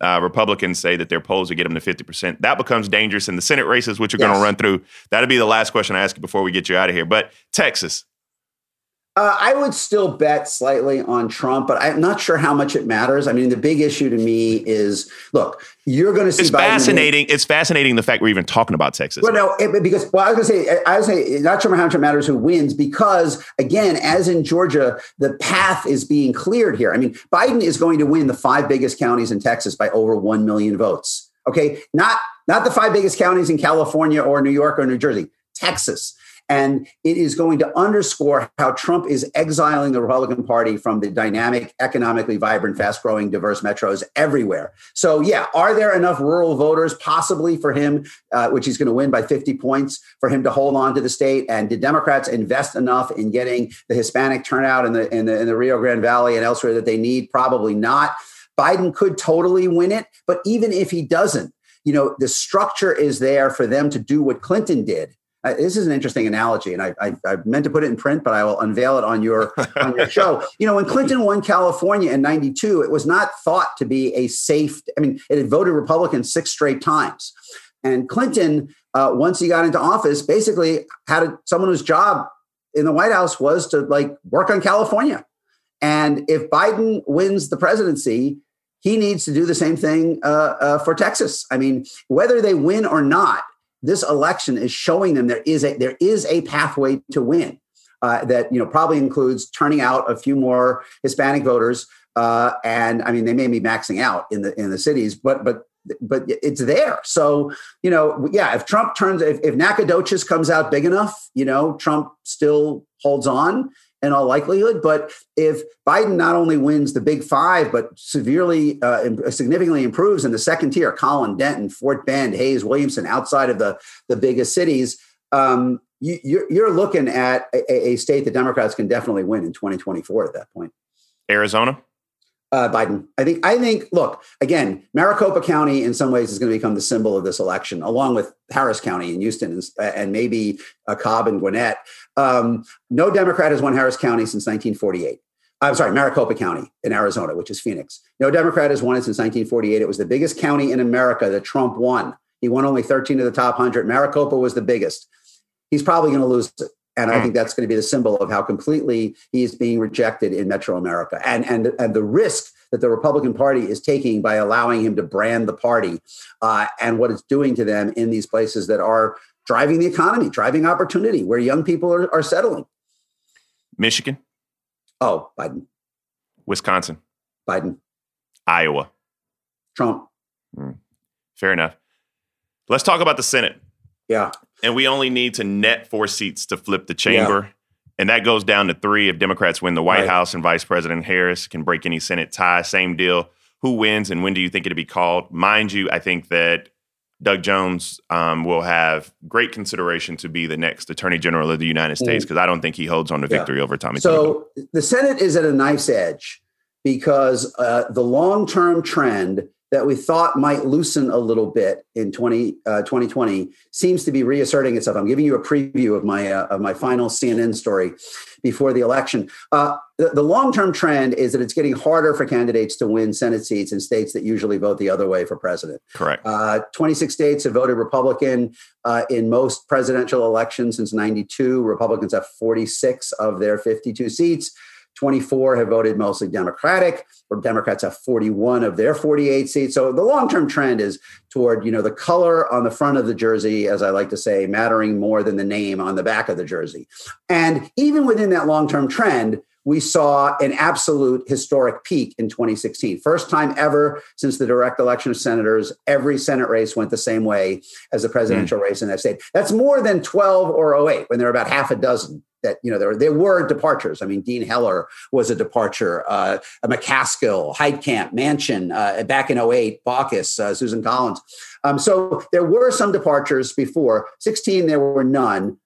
Uh, Republicans say that their polls to get them to 50%. That becomes dangerous in the Senate races, which we're yes. going to run through. That'll be the last question I ask you before we get you out of here. But Texas, uh, I would still bet slightly on Trump, but I'm not sure how much it matters. I mean, the big issue to me is look, you're going to see. It's Biden fascinating. It's fascinating the fact we're even talking about Texas. Well, no, it, because well, I was going to say, I was say not sure how much it matters who wins because again, as in Georgia, the path is being cleared here. I mean, Biden is going to win the five biggest counties in Texas by over one million votes. Okay, not not the five biggest counties in California or New York or New Jersey, Texas. And it is going to underscore how Trump is exiling the Republican Party from the dynamic, economically vibrant, fast growing, diverse metros everywhere. So, yeah, are there enough rural voters possibly for him, uh, which he's going to win by 50 points, for him to hold on to the state? And did Democrats invest enough in getting the Hispanic turnout in the, in the, in the Rio Grande Valley and elsewhere that they need? Probably not. Biden could totally win it. But even if he doesn't, you know, the structure is there for them to do what Clinton did uh, this is an interesting analogy, and I, I, I, meant to put it in print, but I will unveil it on your on your show. You know, when Clinton won California in '92, it was not thought to be a safe. I mean, it had voted Republican six straight times, and Clinton, uh, once he got into office, basically had a, someone whose job in the White House was to like work on California. And if Biden wins the presidency, he needs to do the same thing uh, uh, for Texas. I mean, whether they win or not this election is showing them there is a there is a pathway to win uh, that you know probably includes turning out a few more Hispanic voters. Uh, and I mean, they may be maxing out in the in the cities, but but but it's there. So you know, yeah, if Trump turns, if, if Nacogdoches comes out big enough, you know, Trump still holds on in all likelihood. But if Biden not only wins the big five, but severely, uh, significantly improves in the second tier, Collin, Denton, Fort Bend, Hays, Williamson, outside of the, the biggest cities, um, you, you're, you're looking at a, a state that Democrats can definitely win in 2024 at that point. Arizona? Uh, Biden. I think. I think. Look again. Maricopa County, in some ways, is going to become the symbol of this election, along with Harris County in Houston and, and maybe uh, Cobb and Gwinnett. Um, no Democrat has won Harris County since 1948. I'm sorry, Maricopa County in Arizona, which is Phoenix. No Democrat has won it since 1948. It was the biggest county in America that Trump won. He won only 13 of the top 100. Maricopa was the biggest. He's probably going to lose it. And I hmm. think that's going to be the symbol of how completely he is being rejected in Metro America, and and and the risk that the Republican Party is taking by allowing him to brand the party, uh, and what it's doing to them in these places that are driving the economy, driving opportunity, where young people are, are settling. Michigan. Oh, Biden. Wisconsin. Biden. Iowa. Trump. Mm. Fair enough. Let's talk about the Senate. Yeah. And we only need to net four seats to flip the chamber. Yeah. And that goes down to three if Democrats win the White right. House and Vice President Harris can break any Senate tie. Same deal. Who wins and when do you think it'll be called? Mind you, I think that Doug Jones um, will have great consideration to be the next Attorney General of the United States because mm. I don't think he holds on to victory yeah. over Tommy. So the Senate is at a knife's edge because uh, the long term trend that we thought might loosen a little bit in 20, uh, 2020 seems to be reasserting itself. I'm giving you a preview of my uh, of my final CNN story before the election. Uh, the, the long term trend is that it's getting harder for candidates to win Senate seats in states that usually vote the other way for president. Correct. Uh, 26 states have voted Republican uh, in most presidential elections since 92. Republicans have 46 of their 52 seats. 24 have voted mostly Democratic, or Democrats have 41 of their 48 seats. So the long-term trend is toward, you know, the color on the front of the jersey, as I like to say, mattering more than the name on the back of the jersey. And even within that long-term trend, we saw an absolute historic peak in 2016. First time ever since the direct election of senators, every Senate race went the same way as the presidential mm. race in that state. That's more than 12 or 08, when there were about half a dozen that you know there, there were departures. I mean, Dean Heller was a departure. Uh, McCaskill, Heitkamp, Manchin, uh, back in 08, Baucus, uh, Susan Collins. Um, so there were some departures before. 16, there were none.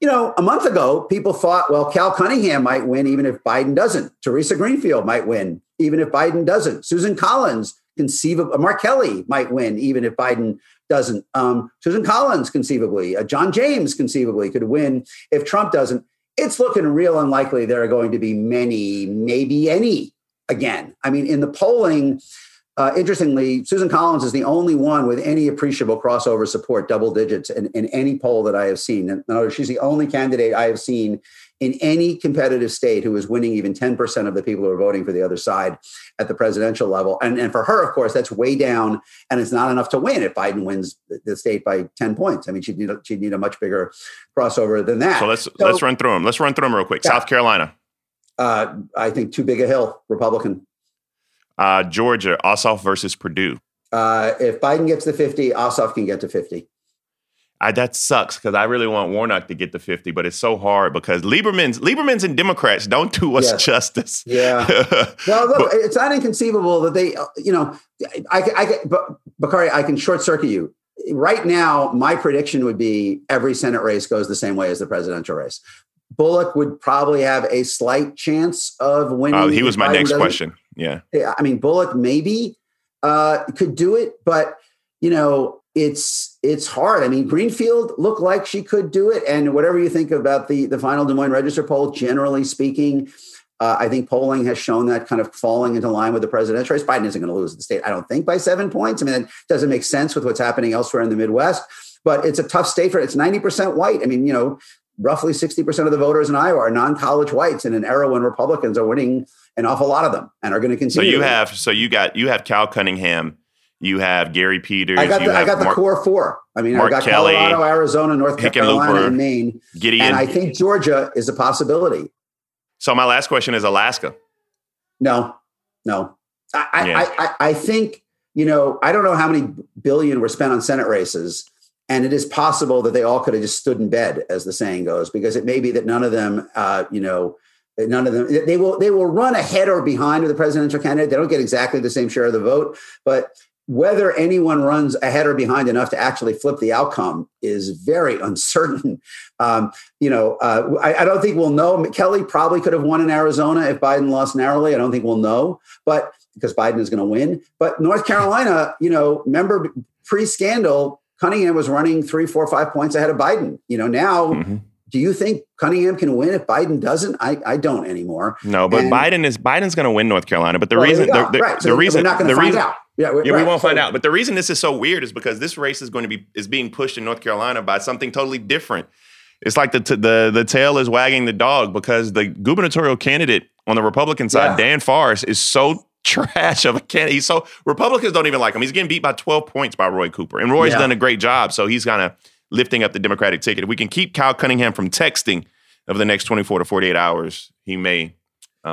You know, a month ago, people thought, well, Cal Cunningham might win even if Biden doesn't. Theresa Greenfield might win even if Biden doesn't. Susan Collins, conceivably, Mark Kelly might win even if Biden doesn't. Um, Susan Collins, conceivably, uh, John James, conceivably, could win if Trump doesn't it's looking real unlikely there are going to be many, maybe any again. I mean, in the polling, uh, interestingly, Susan Collins is the only one with any appreciable crossover support, double digits, in, in any poll that I have seen. Words, she's the only candidate I have seen in any competitive state who is winning even 10% of the people who are voting for the other side at the presidential level. And, and for her, of course, that's way down, and it's not enough to win if Biden wins the state by 10 points. I mean, she'd need a, she'd need a much bigger crossover than that. So let's so, let's run through them. Let's run through them real quick. Yeah. South Carolina. Uh, I think too big a hill, Republican. Uh, Georgia, Ossoff versus Perdue. Uh, if Biden gets to 50, Ossoff can get to 50. I, that sucks because I really want Warnock to get to 50, but it's so hard because Lieberman's Lieberman's and Democrats don't do us yes. justice. Yeah. well, look, but, it's not inconceivable that they, you know, I, I, but Bakari, I can short circuit you. Right now, my prediction would be every Senate race goes the same way as the presidential race. Bullock would probably have a slight chance of winning. Uh, he was my Biden next question. Yeah. I mean, Bullock maybe uh, could do it, but you know, it's it's hard. I mean, Greenfield looked like she could do it, and whatever you think about the the final Des Moines Register poll, generally speaking, uh, I think polling has shown that kind of falling into line with the presidential race. Biden isn't going to lose the state, I don't think, by seven points. I mean, it doesn't make sense with what's happening elsewhere in the Midwest. But it's a tough state for. It's ninety percent white. I mean, you know, roughly sixty percent of the voters in Iowa are non-college whites in an era when Republicans are winning an awful lot of them and are going to continue. So you have so you got you have Cal Cunningham you have Gary Peters. I got the, I got the core four. I mean, Mark I got Kelly, Colorado, Arizona, North Carolina, and Maine. Gideon. And I think Georgia is a possibility. So my last question is Alaska. No, no. I, yeah. I, I, I think, you know, I don't know how many billion were spent on Senate races. And it is possible that they all could have just stood in bed, as the saying goes, because it may be that none of them, uh, you know, none of them they will they will run ahead or behind of the presidential candidate. They don't get exactly the same share of the vote, but whether anyone runs ahead or behind enough to actually flip the outcome is very uncertain. Um, you know, uh, I, I, don't think we'll know. Kelly probably could have won in Arizona if Biden lost narrowly. I don't think we'll know, but because Biden is going to win. But North Carolina, you know, remember pre-scandal, Cunningham was running three, four, five points ahead of Biden. You know, now. Mm-hmm do you think Cunningham can win if Biden doesn't? I, I don't anymore. No, but and, Biden is Biden's going to win North Carolina. But the well, reason the, the, right. so the reason not going to find reason, out. Yeah, yeah, right. we won't find out. But the reason this is so weird is because this race is going to be is being pushed in North Carolina by something totally different. It's like the the the tail is wagging the dog because the gubernatorial candidate on the Republican side, yeah. Dan Forest, is so trash of a candidate. He's so Republicans don't even like him. He's getting beat by 12 points by Roy Cooper. And Roy's yeah. done a great job. So he's kind of lifting up the Democratic ticket. If we can keep Cal Cunningham from texting over the next 24 to 48 hours, he may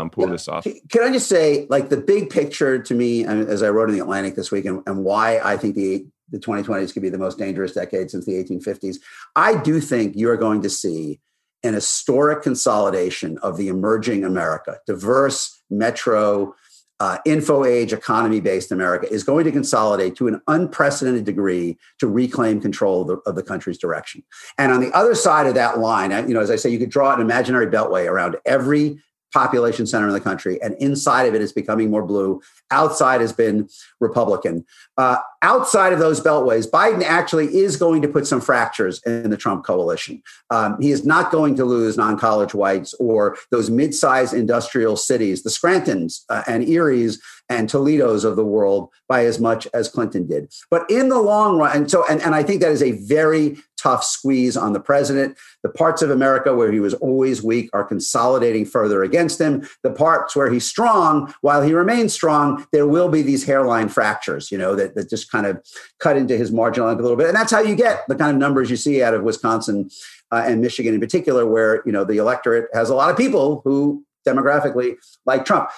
um, pull yeah. this off. Can I just say, like, the big picture to me, as I wrote in the Atlantic this week, and, and why I think the the 2020s could be the most dangerous decade since the 1850s. I do think you're going to see an historic consolidation of the emerging America, diverse, metro, uh, info age, economy based America is going to consolidate to an unprecedented degree to reclaim control of the, of the, country's direction. And on the other side of that line, you know, as I say, you could draw an imaginary beltway around every population center in the country, and inside of it is becoming more blue. Outside has been Republican. Uh, outside of those beltways, Biden actually is going to put some fractures in the Trump coalition. Um, he is not going to lose non-college whites or those mid-sized industrial cities, the Scrantons uh, and Erie's and Toledo's of the world by as much as Clinton did. But in the long run, and so and, and I think that is a very tough squeeze on the president. The parts of America where he was always weak are consolidating further against him. The parts where he's strong, while he remains strong, there will be these hairline fractures, you know, that, that just kind of cut into his marginal end a little bit. And that's how you get the kind of numbers you see out of Wisconsin uh, and Michigan in particular, where, you know, the electorate has a lot of people who demographically like Trump.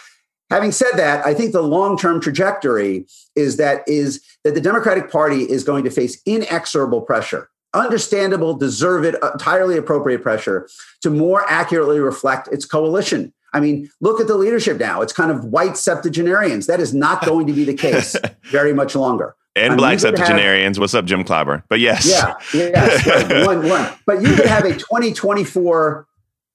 Having said that, I think the long-term trajectory is that is that the Democratic Party is going to face inexorable pressure understandable, deserved, entirely appropriate pressure to more accurately reflect its coalition. I mean, look at the leadership now. It's kind of white septuagenarians. That is not going to be the case very much longer. And I mean, black septuagenarians. Have, What's up, Jim Clyburn? But yes. Yeah, yes, right, one, one. But you could have a 2024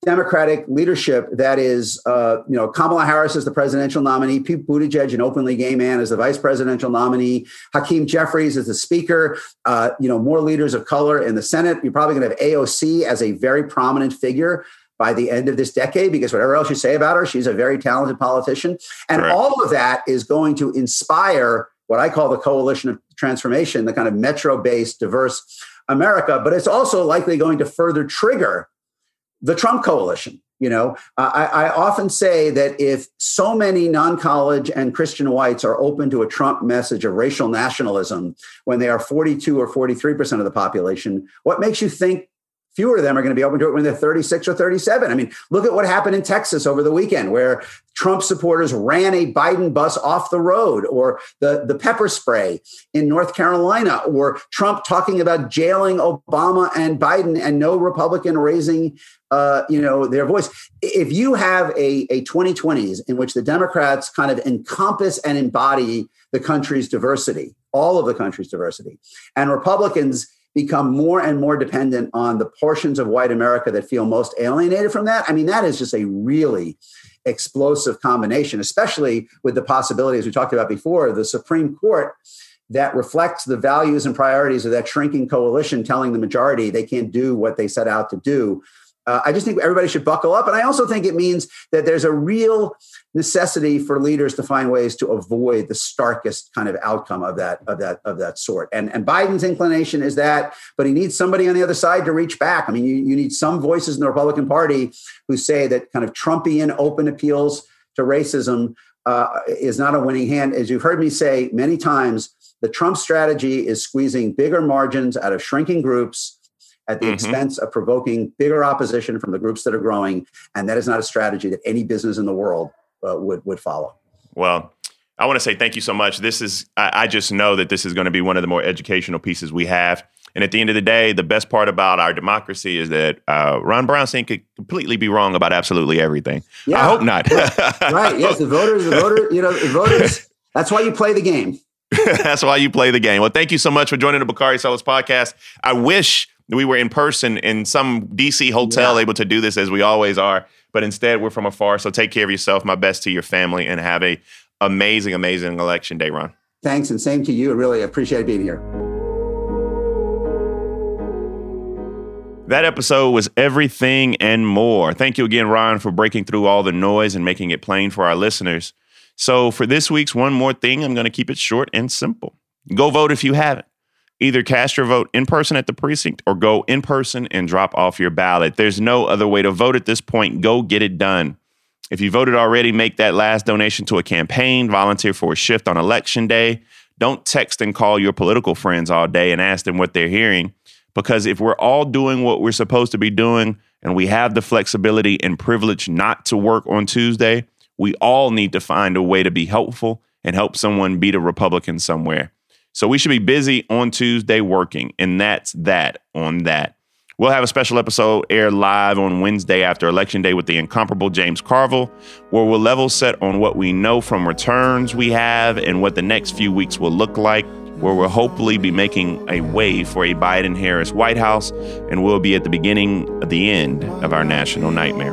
Democratic leadership that is, uh, you know, Kamala Harris is the presidential nominee, Pete Buttigieg, an openly gay man, is the vice presidential nominee, Hakeem Jeffries is the speaker, uh, you know, more leaders of color in the Senate. You're probably going to have AOC as a very prominent figure by the end of this decade because whatever else you say about her, she's a very talented politician. And all of that is going to inspire what I call the coalition of transformation, the kind of metro based, diverse America. But it's also likely going to further trigger the Trump coalition. You know, I, I, often say that if so many non college and Christian whites are open to a Trump message of racial nationalism when they are 42 or 43% of the population, what makes you think fewer of them are going to be open to it when they're 36 or 37. I mean, look at what happened in Texas over the weekend where Trump supporters ran a Biden bus off the road or the, the pepper spray in North Carolina or Trump talking about jailing Obama and Biden and no Republican raising uh, you know their voice. If you have a, a 2020s in which the Democrats kind of encompass and embody the country's diversity, all of the country's diversity, and Republicans become more and more dependent on the portions of white America that feel most alienated from that. I mean, that is just a really explosive combination, especially with the possibility, as we talked about before, the Supreme Court that reflects the values and priorities of that shrinking coalition telling the majority they can't do what they set out to do uh, I just think everybody should buckle up. And I also think it means that there's a real necessity for leaders to find ways to avoid the starkest kind of outcome of that of that of that sort. And and Biden's inclination is that, but he needs somebody on the other side to reach back. I mean, you, you need some voices in the Republican Party who say that kind of Trumpian open appeals to racism uh, is not a winning hand. As you've heard me say many times, the Trump strategy is squeezing bigger margins out of shrinking groups at the mm-hmm. expense of provoking bigger opposition from the groups that are growing. And that is not a strategy that any business in the world uh, would, would follow. Well, I want to say thank you so much. This is, I, I just know that this is going to be one of the more educational pieces we have. And at the end of the day, the best part about our democracy is that uh, Ron Brownstein could completely be wrong about absolutely everything. Yeah. I hope not. right. Yes. The voters, the voters, you know, the voters, that's why you play the game. that's why you play the game. Well, thank you so much for joining the Bakari Sellers podcast. I wish we were in person in some DC hotel, yeah. able to do this as we always are. But instead, we're from afar. So take care of yourself. My best to your family, and have a amazing, amazing election day, Ron. Thanks, and same to you. I really appreciate being here. That episode was everything and more. Thank you again, Ron, for breaking through all the noise and making it plain for our listeners. So, for this week's one more thing, I'm going to keep it short and simple. Go vote if you haven't. Either cast your vote in person at the precinct or go in person and drop off your ballot. There's no other way to vote at this point. Go get it done. If you voted already, make that last donation to a campaign, volunteer for a shift on election day. Don't text and call your political friends all day and ask them what they're hearing. Because if we're all doing what we're supposed to be doing and we have the flexibility and privilege not to work on Tuesday, we all need to find a way to be helpful and help someone beat a Republican somewhere. So we should be busy on Tuesday working, and that's that on that. We'll have a special episode air live on Wednesday after Election Day with the incomparable James Carville, where we'll level set on what we know from returns we have and what the next few weeks will look like, where we'll hopefully be making a way for a Biden Harris White House, and we'll be at the beginning of the end of our national nightmare.